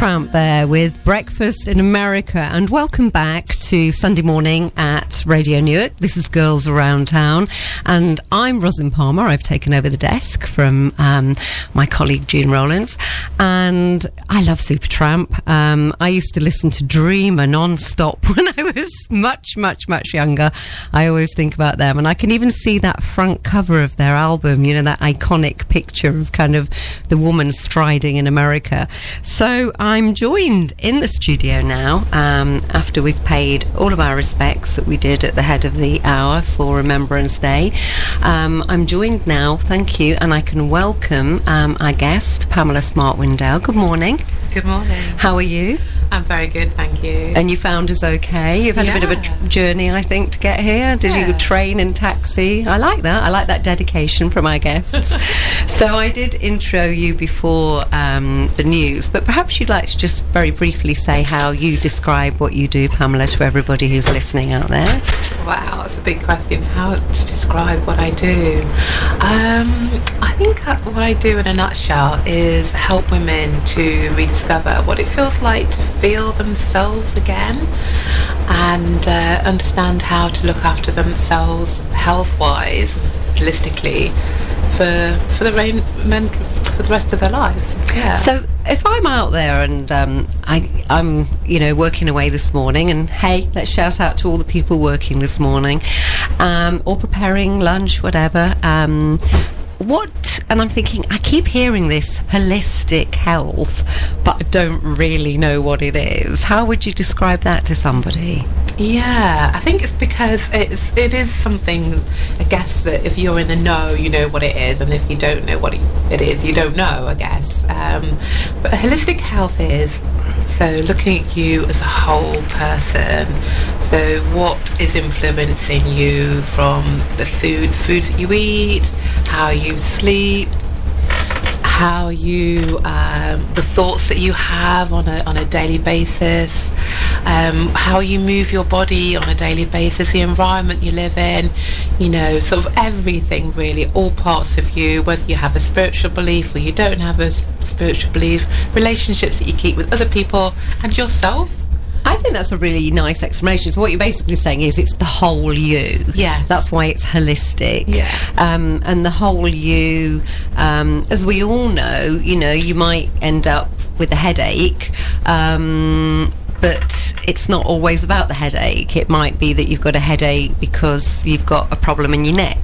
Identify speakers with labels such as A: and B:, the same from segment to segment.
A: Supertramp there with Breakfast in America, and welcome back to Sunday morning at Radio Newark. This is Girls Around Town, and I'm Roslyn Palmer. I've taken over the desk from um, my colleague June Rollins, and I love Supertramp. Um, I used to listen to Dreamer non-stop when I was much, much, much younger. I always think about them, and I can even see that front cover of their album. You know that iconic picture of kind of the woman striding in America. So I'm joined in the studio now um, after we've paid all of our respects that we did at the head of the hour for Remembrance Day. Um, I'm joined now, thank you, and I can welcome um, our guest, Pamela Smart Windell. Good morning.
B: Good morning.
A: How are you?
B: I'm very good, thank you.
A: And you found us okay. You've had a bit of a tr- journey, I think, to get here. Did you train and taxi? I like that. I like that dedication from our guests. so I did intro you before um, the news, but perhaps you'd like to just very briefly say how you describe what you do, Pamela, to everybody who's listening out there.
B: Wow, that's a big question. How to describe what I do? Um, think uh, what I do in a nutshell is help women to rediscover what it feels like to feel themselves again and uh, understand how to look after themselves health-wise, holistically, for for the rain, for the rest of their lives. Yeah.
A: So if I'm out there and um, I, I'm, you know, working away this morning, and hey, let's shout out to all the people working this morning, um, or preparing lunch, whatever. Um, what? And I'm thinking, I keep hearing this holistic health, but I don't really know what it is. How would you describe that to somebody?
B: Yeah, I think it's because it's it is something. I guess that if you're in the know, you know what it is, and if you don't know what it is, you don't know. I guess. Um, but holistic health is so looking at you as a whole person. So what is influencing you from the food, foods that you eat, how you sleep, how you um, the thoughts that you have on a on a daily basis, um, how you move your body on a daily basis, the environment you live in, you know, sort of everything really, all parts of you, whether you have a spiritual belief or you don't have a spiritual belief, relationships that you keep with other people and yourself.
A: I think that's a really nice explanation. So what you're basically saying is it's the whole you.
B: Yeah.
A: That's why it's holistic.
B: Yeah.
A: Um, and the whole you, um, as we all know, you know, you might end up with a headache. Um, but it's not always about the headache. It might be that you've got a headache because you've got a problem in your neck,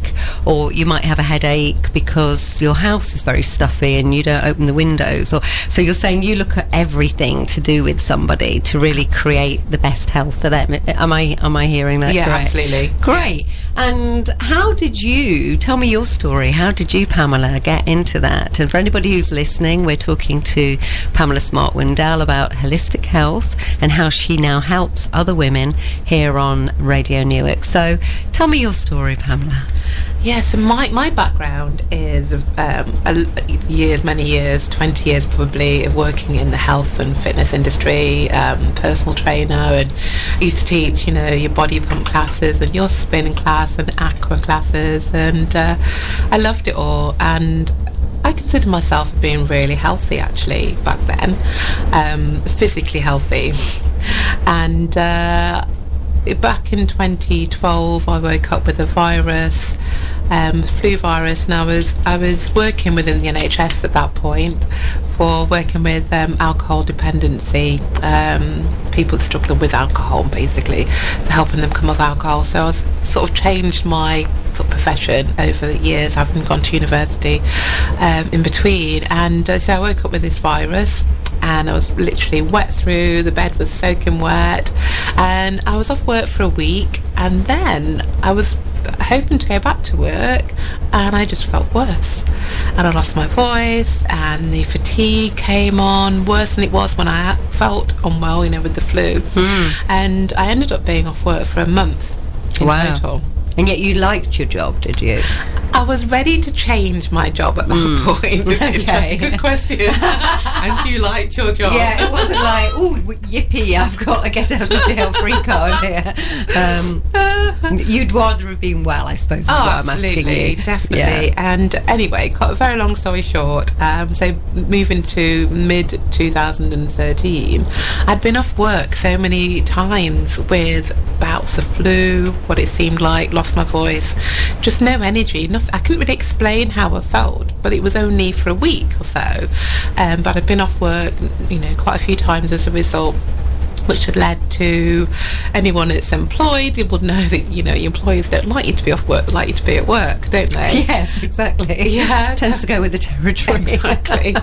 A: or you might have a headache because your house is very stuffy and you don't open the windows. Or so you're saying you look at everything to do with somebody to really create the best health for them. Am I am I hearing that?
B: Yeah,
A: correct?
B: absolutely.
A: Great. And how did you tell me your story? How did you, Pamela, get into that? And for anybody who's listening, we're talking to Pamela Smart Windell about holistic health and how she now helps other women here on Radio Newark. So tell me your story, Pamela.
B: Yeah, so my, my background is um, years, many years, 20 years probably, of working in the health and fitness industry, um, personal trainer, and I used to teach, you know, your body pump classes and your spin class and aqua classes, and uh, I loved it all. And I consider myself being really healthy actually back then, um, physically healthy. And uh, back in 2012, I woke up with a virus, um, flu virus, and I was I was working within the NHS at that point for working with um, alcohol dependency, um, people struggling with alcohol, basically, so helping them come off alcohol. So I was sort of changed my sort of profession over the years, having gone to university um, in between, and uh, so I woke up with this virus and I was literally wet through. The bed was soaking wet, and I was off work for a week. And then I was hoping to go back to work, and I just felt worse. And I lost my voice, and the fatigue came on worse than it was when I felt unwell, you know, with the flu. Hmm. And I ended up being off work for a month in
A: Wow.
B: total.
A: And yet you liked your job, did you?
B: I was ready to change my job at that point.
A: Okay.
B: Good question. and you liked your job?
A: Yeah, it wasn't like, oh, yippee, I've got a get out of jail free card here. Um, You'd rather have been well, I suppose,
B: Oh,
A: what I'm asking
B: absolutely, definitely. And anyway, cut a very long story short, um, so moving to mid 2013, I'd been off work so many times with bouts of flu, what it seemed like, lost my voice, just no energy. Nothing, I couldn't really explain how I felt, but it was only for a week or so. Um, but I've been off work, you know, quite a few times as a result which had led to anyone that's employed, it would know that, you know, your employers don't like you to be off work, like you to be at work, don't they?
A: Yes, exactly.
B: Yeah.
A: Tends to go with the territory.
B: exactly.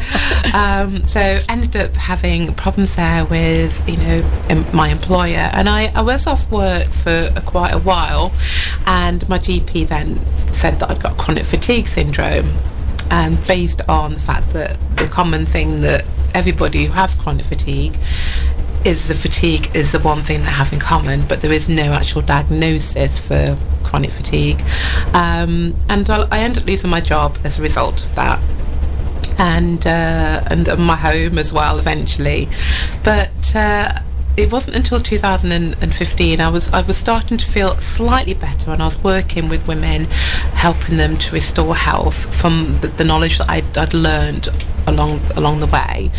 B: um, so ended up having problems there with you know em- my employer, and I, I was off work for a, quite a while, and my GP then said that I'd got chronic fatigue syndrome, and based on the fact that the common thing that everybody who has chronic fatigue is the fatigue is the one thing they have in common, but there is no actual diagnosis for chronic fatigue. Um, and I, I ended up losing my job as a result of that. And uh, and my home as well eventually, but uh, it wasn't until 2015 I was I was starting to feel slightly better, and I was working with women, helping them to restore health from the, the knowledge that I'd, I'd learned along along the way,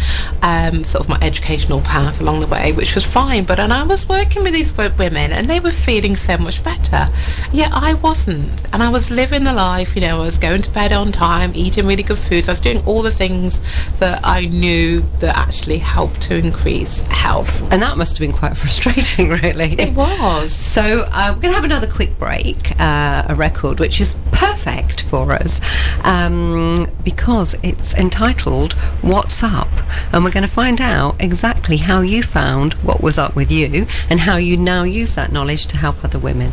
B: um, sort of my educational path along the way, which was fine. But and I was working with these women, and they were feeling so much better, yet I wasn't. And I was living the life, you know, I was going to bed on time, eating really good foods. I was doing all the things that I knew that actually helped to increase health.
A: And that must have been quite frustrating, really.
B: It was.
A: So uh, we're going to have another quick break, uh, a record which is perfect for us um, because it's entitled What's Up? And we're going to find out exactly how you found what was up with you and how you now use that knowledge to help other women.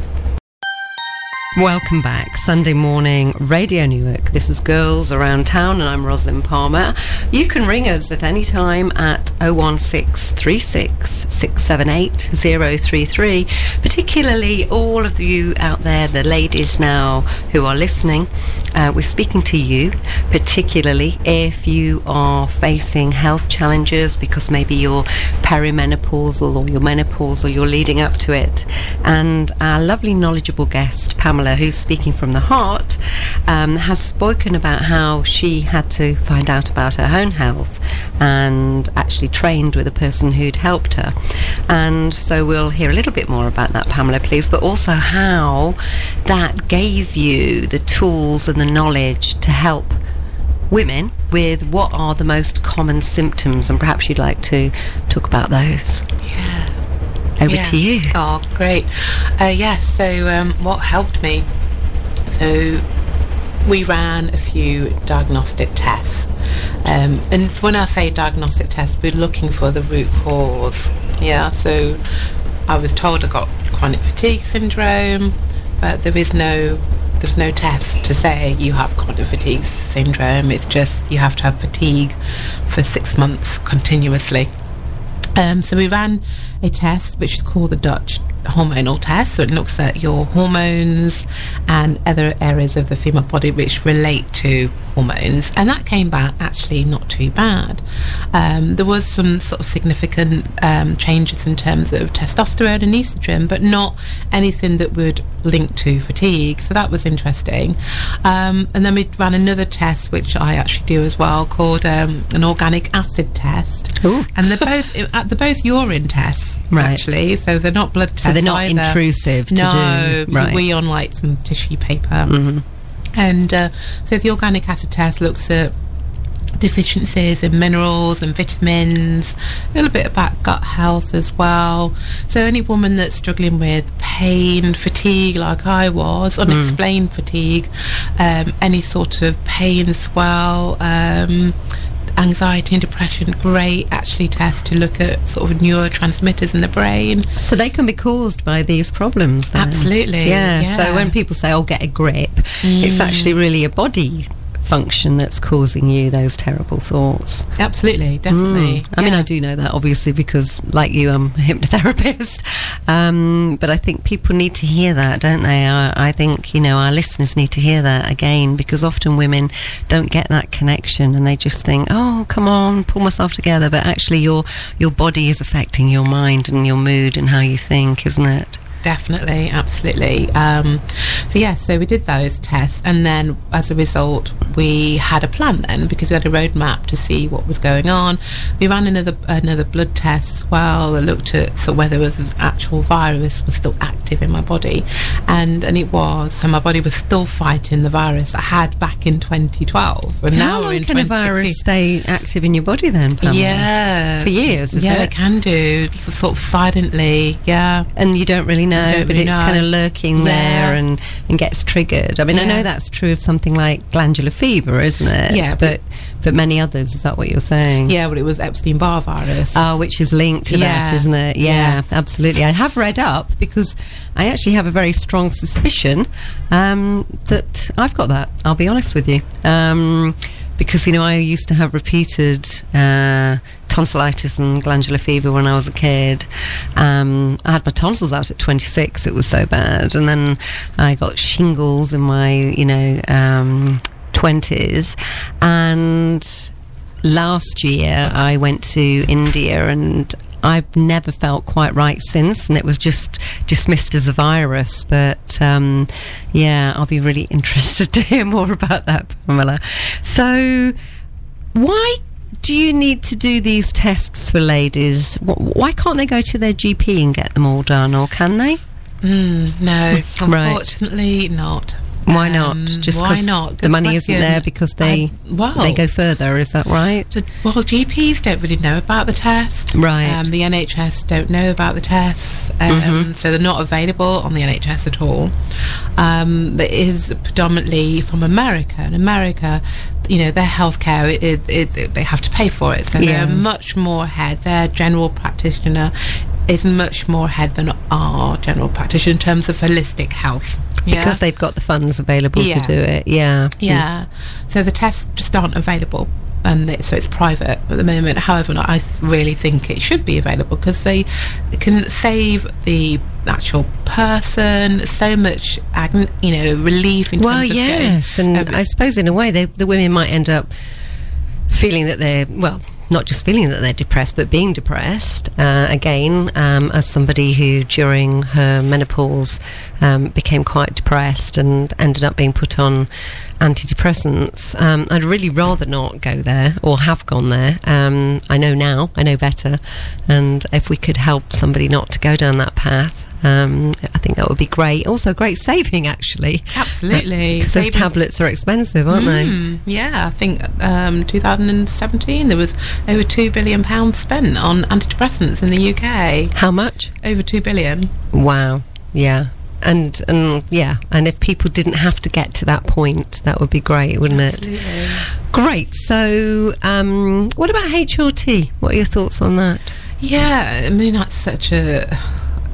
A: Welcome back, Sunday morning, Radio Newark. This is Girls Around Town, and I'm Roslyn Palmer. You can ring us at any time at 01636 678 033, particularly all of you out there, the ladies now who are listening. Uh, we're speaking to you, particularly if you are facing health challenges because maybe you're perimenopausal or you're menopausal, or you're leading up to it. And our lovely, knowledgeable guest, Pamela, who's speaking from the heart, um, has spoken about how she had to find out about her own health and actually trained with a person who'd helped her. And so we'll hear a little bit more about that, Pamela, please, but also how that gave you the tools and the knowledge to help women with what are the most common symptoms, and perhaps you'd like to talk about those.
B: Yeah.
A: Over
B: Yeah.
A: to you.
B: Oh, great. Uh, yes, so um, what helped me? So we ran a few diagnostic tests. Um, and when I say diagnostic tests, we're looking for the root cause. Yeah, so I was told I got chronic fatigue syndrome, but there is no there's no test to say you have chronic fatigue syndrome. It's just you have to have fatigue for six months continuously. Um, so we ran a test which is called the Dutch hormonal test. So it looks at your hormones and other areas of the female body which relate to hormones, and that came back actually not too bad. Um, there was some sort of significant um, changes in terms of testosterone and estrogen, but not anything that would link to fatigue. So that was interesting. Um, and then we ran another test, which I actually do as well, called um, an organic acid test.
A: Ooh.
B: And they're both uh, they're both urine tests,
A: Right.
B: actually. So they're not blood tests.
A: So they're not
B: either.
A: intrusive to
B: no,
A: do. Right. Mm-hmm.
B: we on like some tissue paper. And uh, so the organic acid test looks at deficiencies in minerals and vitamins, a little bit about gut health as well. So any woman that's struggling with pain, fatigue like I was,
A: Mm.
B: unexplained fatigue, um, any sort of pain as well, um, anxiety and depression, great actually test to look at sort of neurotransmitters in the brain.
A: So they can be caused by these problems. Then.
B: Absolutely,
A: Yeah. So when people say, "Oh, get a grip," it's mm. actually really a body function that's causing you those terrible thoughts.
B: Absolutely, definitely.
A: I mean, I do know that obviously because, like you, I'm a hypnotherapist. Um, but I think people need to hear that, don't they? I, I think you know our listeners need to hear that again because often women don't get that connection and they just think, "Oh, come on, pull myself together." But actually, your your body is affecting your mind and your mood and how you think, isn't it?
B: Definitely, absolutely. Um, so yeah, so we did those tests, and then as a result, we had a plan then because we had a roadmap to see what was going on. We ran another another blood test as well that looked at so whether it was an actual virus was still active in my body, and and it was. So my body was still fighting the virus I had back in 2012, and
A: How
B: now we're
A: long can a virus stay active in your body then? Pamela?
B: Yeah,
A: For years,
B: yeah,
A: it?
B: they can do sort of silently. Yeah,
A: and you don't really know, but
B: really
A: it's
B: know.
A: kind of lurking there and, and gets triggered. I mean, I know that's true of something like glandular fever, isn't it?
B: Yeah,
A: but but many others. Is that what you're saying?
B: yeah, but it was Epstein Barr virus.
A: Oh, which is linked to that,
B: Yeah.
A: isn't it? Yeah,
B: Yeah.
A: absolutely. I have read up because I actually have a very strong suspicion um, that I've got that. I'll be honest with you. Um, because, you know, I used to have repeated uh, tonsillitis and glandular fever when I was a kid. Um, I had my tonsils out at 26, it was so bad. And then I got shingles in my, you know, um, 20s. And last year I went to India and I've never felt quite right since, and it was just dismissed as a virus. But um, yeah, I'll be really interested to hear more about that, Pamela. So, why do you need to do these tests for ladies? Why can't they go to their GP and get them all done, or can they?
B: Mm, no,
A: Right.
B: unfortunately not.
A: Why not?
B: Um,
A: Just
B: why not?
A: the money isn't there because they
B: I- well,
A: they go further. Is that right?
B: So, well, GPs don't really know about the test.
A: Right. Mm-hmm.
B: Um, the NHS don't know about the tests. Um, So they're not available on the NHS at all. Um, that is predominantly from America. And America, you know, their healthcare, it, it, it, they have to pay for it. So
A: Yeah.
B: they're much more ahead. Their general practitioner is much more ahead than our general practitioner in terms of holistic health. Yeah.
A: Because they've got the funds available
B: Yeah.
A: to do it. Yeah.
B: Yeah. So the tests just aren't available. And it, so it's private at the moment. However, I th- really think it should be available because they can save the actual person so much, you know, relief in
A: Well,
B: terms of
A: yes, and
B: every-
A: I suppose in a way, they, the women might end up feeling that they're well, not just feeling that they're depressed, but being depressed. Uh, again, um, as somebody who during her menopause um, became quite depressed and ended up being put on antidepressants, um, I'd really rather not go there or have gone there. Um, I know now, I know better, and if we could help somebody not to go down that path. Um, I think that would be great. Also, great saving, actually.
B: Absolutely.
A: Because those tablets are expensive, aren't they?
B: Mm, yeah, I think um, 2017 there was over two billion pounds spent on antidepressants in the UK.
A: How much?
B: Over two billion.
A: Wow. Yeah. And and yeah, and if people didn't have to get to that point, that would be great, wouldn't it?
B: Absolutely.
A: Great. So, um, what about HRT? What are your thoughts on that?
B: Yeah, I mean that's such a,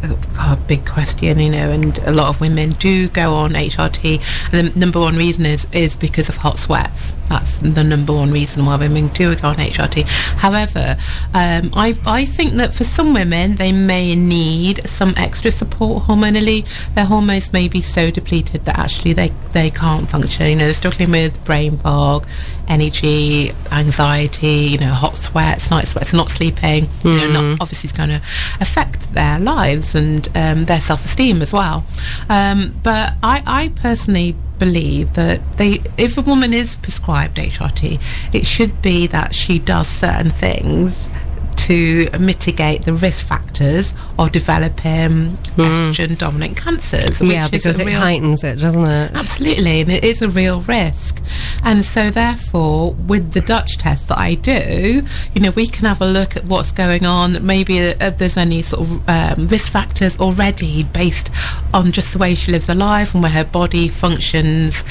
B: a big question, you know, and a lot of women do go on HRT, and the number one reason is is because of hot sweats. That's the number one reason why women do go on HRT. However, um, I I think that for some women they may need some extra support hormonally. Their hormones may be so depleted that actually they they can't function. You know, they're struggling with brain fog, energy, anxiety, you know, hot sweats, night sweats, not sleeping. You know, not obviously it's going to affect their lives and um, their self-esteem as well. Um, but I, I personally believe that they, if a woman is prescribed HRT, it should be that she does certain things to mitigate the risk factors of developing estrogen dominant cancers. which
A: yeah, because it
B: real-
A: heightens it, doesn't it?
B: Absolutely, and it is a real risk. And so, therefore, with the Dutch test that I do, you know, we can have a look at what's going on. Maybe uh, there's any sort of um, risk factors already based on just the way she lives her life and where her body functions.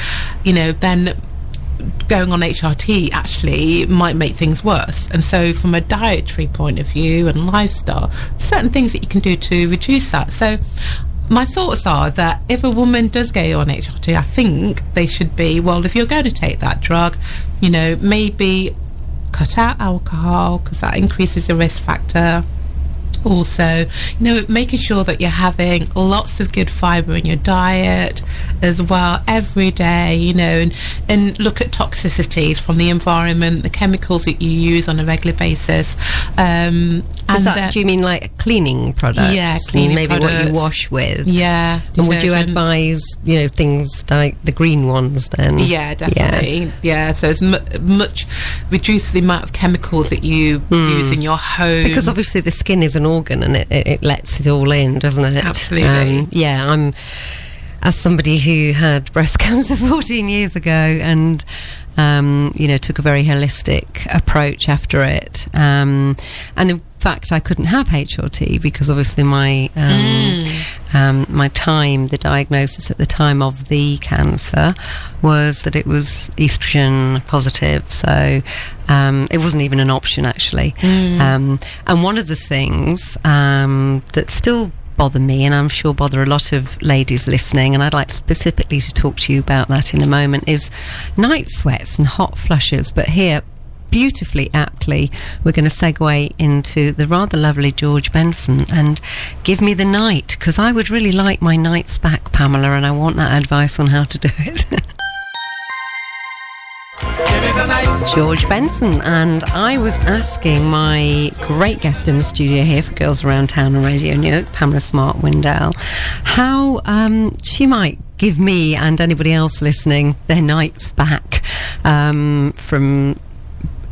B: You know, then going on HRT actually might make things worse. And so, from a dietary point of view and lifestyle, certain things that you can do to reduce that. So, my thoughts are that if a woman does go on HRT, I think they should be well, if you're going to take that drug, you know, maybe cut out alcohol because that increases the risk factor also you know making sure that you're having lots of good fiber in your diet as well every day you know and and look at toxicities from the environment the chemicals that you use on a regular basis Um, and
A: Is that, do you mean like cleaning products?
B: Yeah, cleaning
A: maybe what you wash with.
B: yeah.
A: And would you advise, you know, things like the green ones then?
B: Yeah, definitely. Yeah, so it's mu- much reduce the amount of chemicals that you use in your home.
A: Because obviously the skin is an organ and it, it, it lets it all in, doesn't it? Um,
B: Absolutely.
A: yeah, I'm as somebody who had breast cancer 14 years ago and um, you know took a very holistic approach after it, um, and in fact I couldn't have HRT because obviously my um, um, my time, the diagnosis at the time of the cancer was that it was estrogen positive, so um, it wasn't even an option actually. Um, and one of the things um, that still bother me, and I'm sure bother a lot of ladies listening, and I'd like specifically to talk to you about that in a moment, is night sweats and hot flushes. But here, beautifully aptly, we're going to segue into the rather lovely George Benson and give me the night, because I would really like my nights back, Pamela, and I want that advice on how to do it. George Benson, and I was asking my great guest in the studio here for Girls Around Town and Radio Newark, Pamela Smart Windell, how um, she might give me and anybody else listening their nights back um, from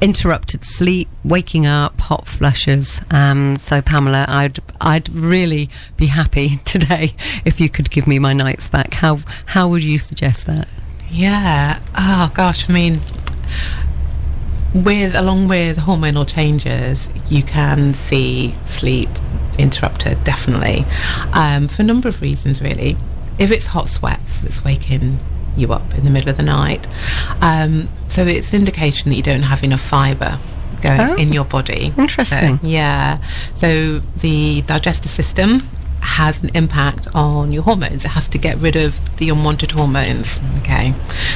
A: interrupted sleep, waking up, hot flushes. Um, so, Pamela, I'd I'd really be happy today if you could give me my nights back. How how would you suggest that?
B: Yeah. Oh gosh. I mean, with along with hormonal changes, you can see sleep interrupted definitely um, for a number of reasons. Really, if it's hot sweats that's waking you up in the middle of the night, um, so it's an indication that you don't have enough fibre going
A: Oh.
B: in your body.
A: Interesting.
B: So, yeah. So the digestive system has an impact on your hormones. It has to get rid of the unwanted hormones. Okay.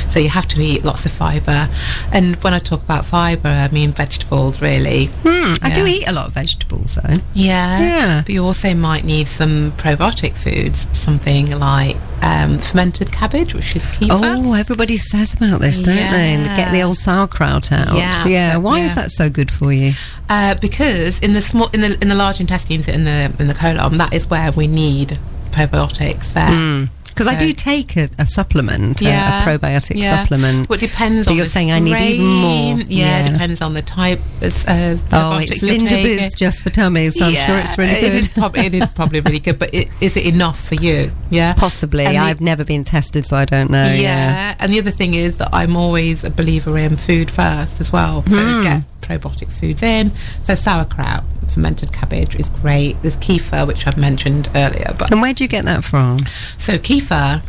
B: So you have to eat lots of fibre. And when I talk about fibre, I mean vegetables really.
A: Hmm, I do eat a lot of vegetables, though.
B: Yeah.
A: Yeah.
B: But you also might need some probiotic foods, something like um, fermented cabbage, which is kefir.
A: Oh, everybody says about this, don't they? And get the old sauerkraut out.
B: Yeah,
A: yeah. Why is that so good for you?
B: Uh, because in the small, in the in the large intestines, in the in the colon, that is where we need probiotics there.
A: Because I do take a, a supplement, a-
B: Yeah,
A: a, probiotic
B: yeah.
A: supplement.
B: Well, it depends
A: But
B: on
A: you're
B: the
A: saying I need even more.
B: strain. Yeah,
A: Yeah.
B: depends on the type. Of, uh,
A: oh, it's Linda
B: taking.
A: Just for tummies, so I'm sure it's really
B: It is,
A: good.
B: prob- it is probably really good, but it, is it enough for you? Yeah,
A: Possibly.
B: The-
A: I've never been tested, so I don't know.
B: yeah. And the other thing is that I'm always a believer in food first as well. So
A: Hmm.
B: get probiotic foods in. So sauerkraut, fermented cabbage is great. There's kefir, which I've mentioned earlier, but
A: And where do you get that from?
B: so kefir,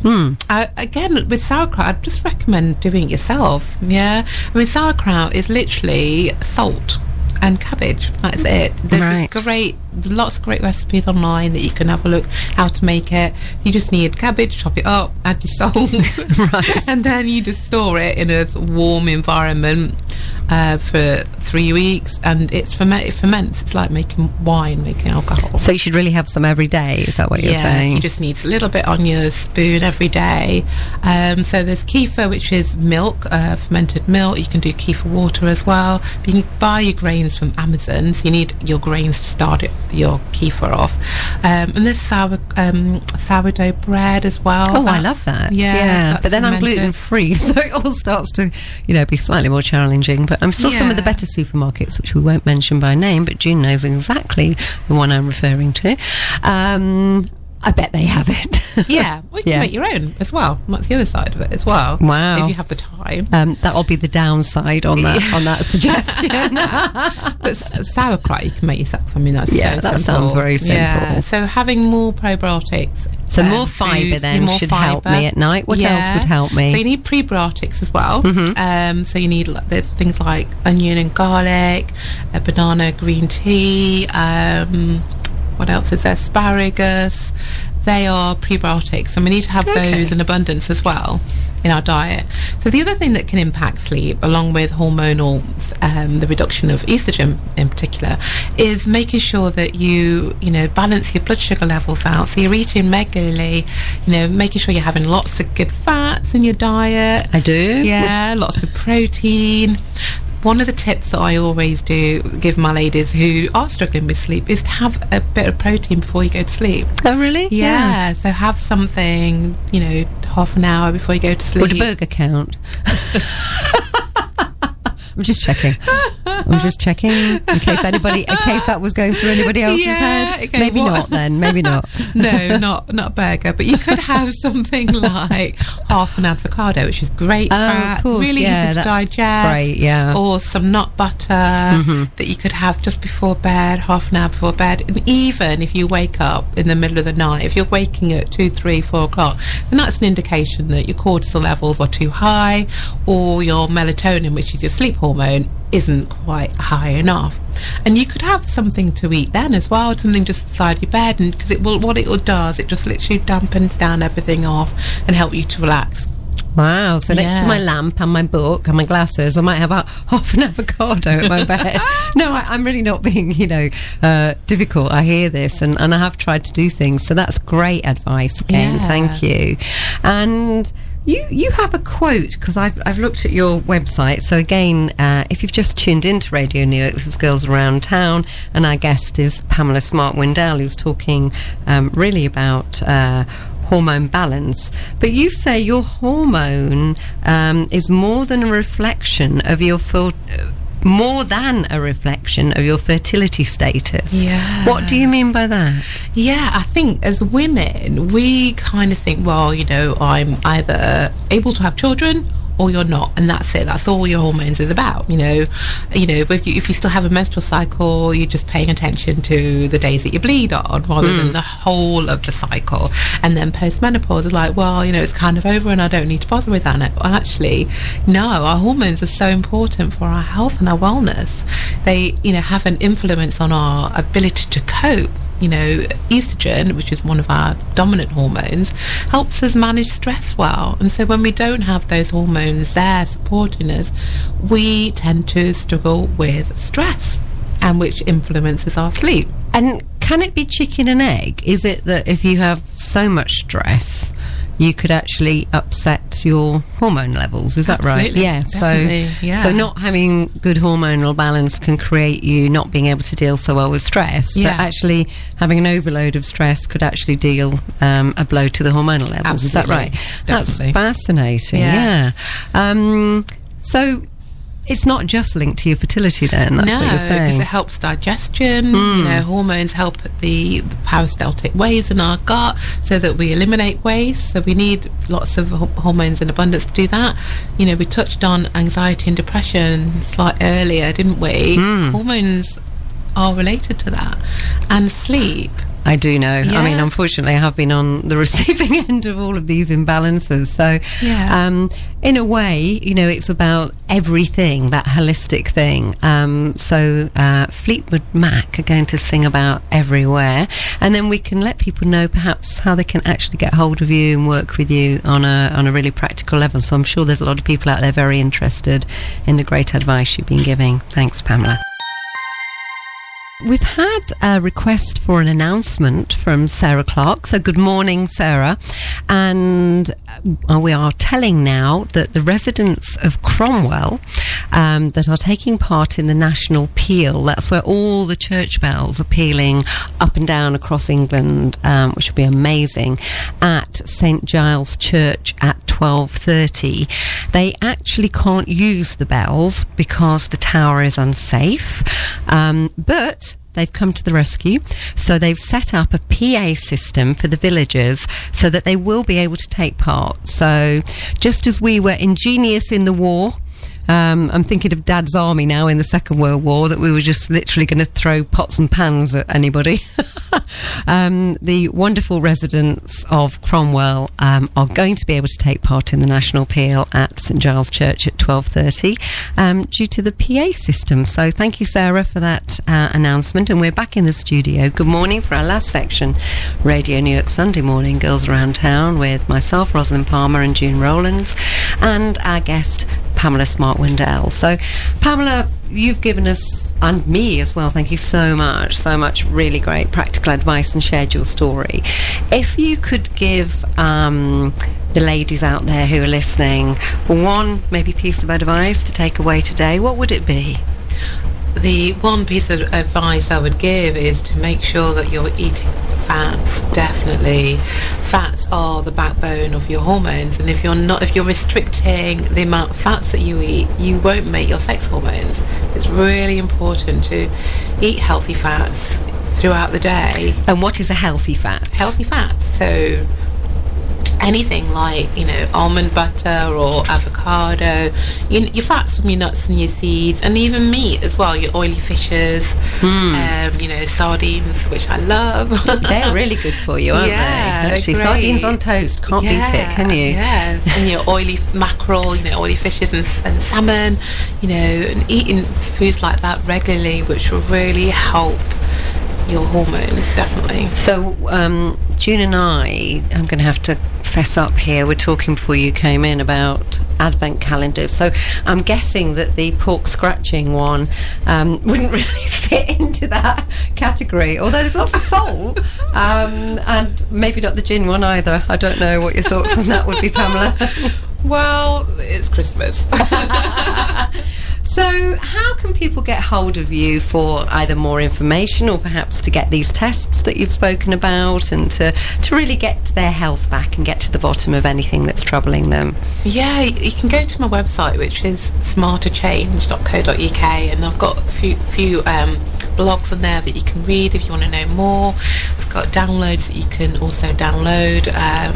B: uh, again with sauerkraut, I'd just recommend doing it yourself. Yeah, I mean sauerkraut is literally salt and cabbage. That's it. There's
A: Right.
B: great, lots of great recipes online that you can have a look how to make it. You just need cabbage, chop it up, add your salt,
A: Right.
B: and then you just store it in a warm environment. Uh, for three weeks, and it's ferment. It ferments. It's like making wine, making alcohol.
A: So you should really have some every day. Is that what you're
B: Yes,
A: saying?
B: you just need a little bit on your spoon every day. Um, so there's kefir, which is milk, uh, fermented milk. You can do kefir water as well. But you can buy your grains from Amazon, so you need your grains to start it, your kefir off. Um, and there's sour um, sourdough bread as well.
A: Oh, I love that.
B: Yeah,
A: Yeah, but then I'm gluten free, so it all starts to, you know, be slightly more challenging. But I'm still some of the better supermarkets, which we won't mention by name, but June knows exactly the one I'm referring to. Um, I bet they have it.
B: Yeah, well, you can make your own as well. That's the other side of it as well.
A: Wow.
B: If you have the time.
A: Um, that'll be the downside on that on that suggestion.
B: But sauerkraut you can make yourself. I mean, that's
A: Yeah,
B: so
A: that
B: simple.
A: sounds very simple.
B: Yeah, so having more probiotics.
A: So
B: um,
A: more fibre then
B: more
A: should help me at night. What else would help me? Mm-hmm.
B: So you need prebiotics as well. Um, so you need there's things like onion and garlic, a banana green tea. Um, what else is there? Asparagus. They are prebiotics, and we need to have
A: Okay.
B: those in abundance as well in our diet. So the other thing that can impact sleep, along with hormonal, um, the reduction of estrogen in particular, is making sure that you, you know, balance your blood sugar levels out. So you're eating regularly, you know, making sure you're having lots of good fats in your diet.
A: I do.
B: Yeah, lots of protein. One of the tips that I always do give my ladies who are struggling with sleep is to have a bit of protein before you go to sleep.
A: Oh, really?
B: Yeah, so have something, you know, half an hour before you go to sleep.
A: Would a burger count? I'm just checking. I'm just checking in case anybody, in case that was going through anybody else's
B: Yeah,
A: head.
B: okay,
A: Maybe
B: what-
A: not then. Maybe not.
B: no, not not burger, but you could have something like half an avocado, which is great
A: Oh,
B: fat,
A: of course,
B: really
A: yeah,
B: easy to digest.
A: great, yeah. Mm-hmm.
B: Or some nut butter that you could have just before bed, half an hour before bed. And even if you wake up in the middle of the night, if you're waking at two, three, four o'clock, then that's an indication that your cortisol levels are too high, or your melatonin, which is your sleep hormone, isn't quite high enough. And you could have something to eat then as well, something just beside your bed, and because it will, what it will does, it just literally dampens down everything off and help you to relax.
A: Wow. So next to my lamp and my book and my glasses, I might have about half an avocado at my bed. no, I, I'm really not being, you know, uh, difficult. I hear this and, and I have tried to do things. So that's great advice again.
B: Yeah.
A: Thank you. And you you have a quote because I've, I've looked at your website. So again, uh, if you've just tuned into Radio Newark, this is Girls Around Town, and our guest is Pamela Smart Windell, who's talking um, really about. Uh, hormone balance but you say your hormone um, is more than a reflection of your full more than a reflection of your fertility status
B: Yeah.
A: what do you mean by that
B: Yeah, I think as women, we kind of think, well, you know, I'm either able to have children or you're not, and that's it. That's all your hormones is about. You know, you know. If you, if you still have a menstrual cycle, you're just paying attention to the days that you bleed on, rather than hmm. the whole of the cycle. And then postmenopause is like, well, you know, it's kind of over, and I don't need to bother with that. Well, actually, no. Our hormones are so important for our health and our wellness. They, you know, have an influence on our ability to cope you know, estrogen, which is one of our dominant hormones, helps us manage stress well. And so when we don't have those hormones there supporting us, we tend to struggle with stress, and which influences our sleep.
A: And can it be chicken and egg? Is it that if you have so much stress, you could actually upset your hormone levels? Is that right?
B: Absolutely,
A: Yeah.
B: definitely,
A: So,
B: yeah.
A: so not having good hormonal balance can create you not being able to deal so well with stress.
B: Yeah.
A: But actually, having an overload of stress could actually deal um, a blow to the hormonal levels. Is that
B: Absolutely,
A: right?
B: definitely.
A: That's fascinating. Yeah.
B: Yeah.
A: Um, so. It's not just linked to your fertility, then. That's
B: no,
A: what you're
B: because it helps digestion.
A: Hmm.
B: You know, hormones help the, the peristaltic waves in our gut so that we eliminate waste. So we need lots of hormones in abundance to do that. You know, we touched on anxiety and depression slightly earlier, didn't we?
A: Hmm.
B: Hormones are related to that, and sleep.
A: I do know. I mean, unfortunately, I have been on the receiving end of all of these imbalances. So,
B: Yeah.
A: um, in a way, you know, it's about everything, that holistic thing. Um, so, uh, Fleetwood Mac are going to sing about everywhere. And then we can let people know perhaps how they can actually get hold of you and work with you on a, on a really practical level. So, I'm sure there's a lot of people out there very interested in the great advice you've been giving. Thanks, Pamela. We've had a request for an announcement from Sarah Clark. So, good morning, Sarah. And uh, we are telling now that the residents of Cromwell um, that are taking part in the national peal, that's where all the church bells are pealing up and down across England, um, which will be amazing, at St Giles Church at 12.30. They actually can't use the bells because the tower is unsafe. Um, but They've come to the rescue. So they've set up a PA system for the villagers so that they will be able to take part. So just as we were ingenious in the war, um, I'm thinking of Dad's army now in the Second World War that we were just literally going to throw pots and pans at anybody. um, the wonderful residents of Cromwell um, are going to be able to take part in the national peal at St Giles Church at 12:30 um, due to the PA system. So thank you, Sarah, for that uh, announcement. And we're back in the studio. Good morning for our last section, Radio Newark Sunday Morning, Girls Around Town, with myself, Rosalind Palmer, and June Rowlands, and our guest. Pamela Smart Windell. So, Pamela, you've given us, and me as well, thank you so much, so much really great practical advice and shared your story. If you could give um, the ladies out there who are listening, one maybe piece of advice to take away today, what would it be?
B: The one piece of advice I would give is to make sure that you're eating fats. Definitely, fats are the backbone of your hormones, and if you're not, if you're restricting the amount of fats that you eat, you won't make your sex hormones. It's really important to eat healthy fats throughout the day.
A: And what is a healthy fat?
B: Healthy fats, so anything like you know almond butter or avocado. You, your fats from your nuts and your seeds and even meat as well your oily fishes um, you know sardines which i love.
A: They're really good for you, aren't
B: Yeah,
A: they? Actually, sardines on toast, can't beat it, can you?
B: yeah. And your oily mackerel you know oily fishes and, and salmon you know and eating foods like that regularly which will really help your hormones definitely.
A: So, um, June and I, I'm going to have to fess up here. We're talking before you came in about advent calendars. So, I'm guessing that the pork scratching one um, wouldn't really fit into that category. Although there's lots of salt, um, and maybe not the gin one either. I don't know what your thoughts on that would be, Pamela.
B: well it's christmas
A: So, how can people get hold of you for either more information or perhaps to get these tests that you've spoken about and to, to really get their health back and get to the bottom of anything that's troubling them?
B: Yeah, you can go to my website, which is smarterchange.co.uk, and I've got a few, few um, blogs on there that you can read if you want to know more. I've got downloads that you can also download, um,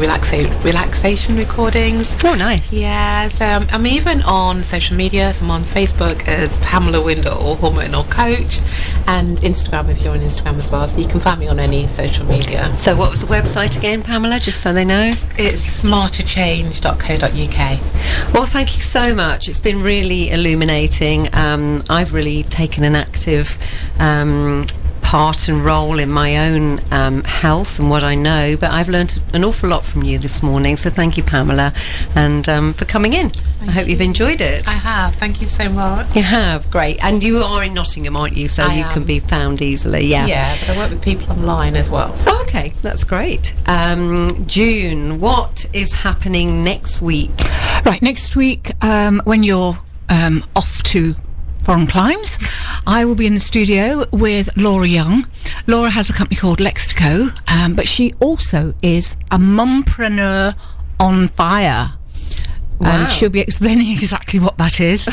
B: relaxa- relaxation recordings.
A: Oh, nice.
B: Yeah, so um, I'm even on social media. So on Facebook as Pamela Windle, hormonal coach, and Instagram if you're on Instagram as well. So you can find me on any social media.
A: So, what was the website again, Pamela, just so they know?
B: It's smarterchange.co.uk.
A: Well, thank you so much. It's been really illuminating. Um, I've really taken an active um, part and role in my own um, health and what I know, but I've learned an awful lot from you this morning. So, thank you, Pamela, and um, for coming in. I hope you've enjoyed it.
B: I have. Thank you so much.
A: You have, great. And you are in Nottingham, aren't you? So
B: I
A: you can be found easily, yes.
B: Yeah, but I work with people online as well.
A: Oh, okay, that's great. Um, June, what is happening next week?
C: Right, next week, um, when you're um, off to foreign climes, I will be in the studio with Laura Young. Laura has a company called Lexico, um, but she also is a mumpreneur on fire.
A: Wow.
C: And she'll be explaining exactly what that is,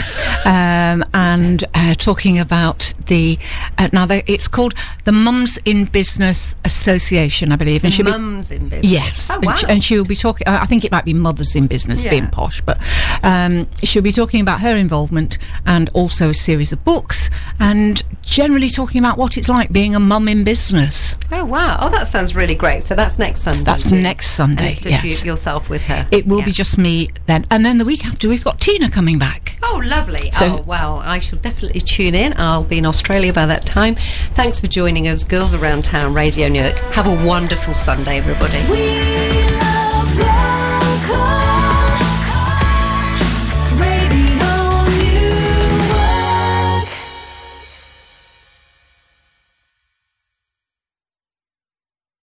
C: um, and uh, talking about the uh, now they, it's called the Mums in Business Association, I believe, and she'll be
A: Mums in business.
C: Yes,
A: Oh,
C: and,
A: wow.
C: she, and she'll be talking. Uh, I think it might be mothers in business,
A: Yeah.
C: being posh, but um, she'll be talking about her involvement and also a series of books, and generally talking about what it's like being a mum in business.
A: Oh wow! Oh, that sounds really great. So that's next Sunday.
C: That's next
A: And
C: Sunday. yes,
A: you, yourself with her.
C: it will
A: Yeah.
C: be just me then, and then the week after we've got Tina coming back.
A: Oh, lovely.
C: So-
A: oh, well, I shall definitely tune in. I'll be in Australia by that time. Thanks for joining us, Girls Around Town Radio Newark. Have a wonderful Sunday, everybody.
D: We love local.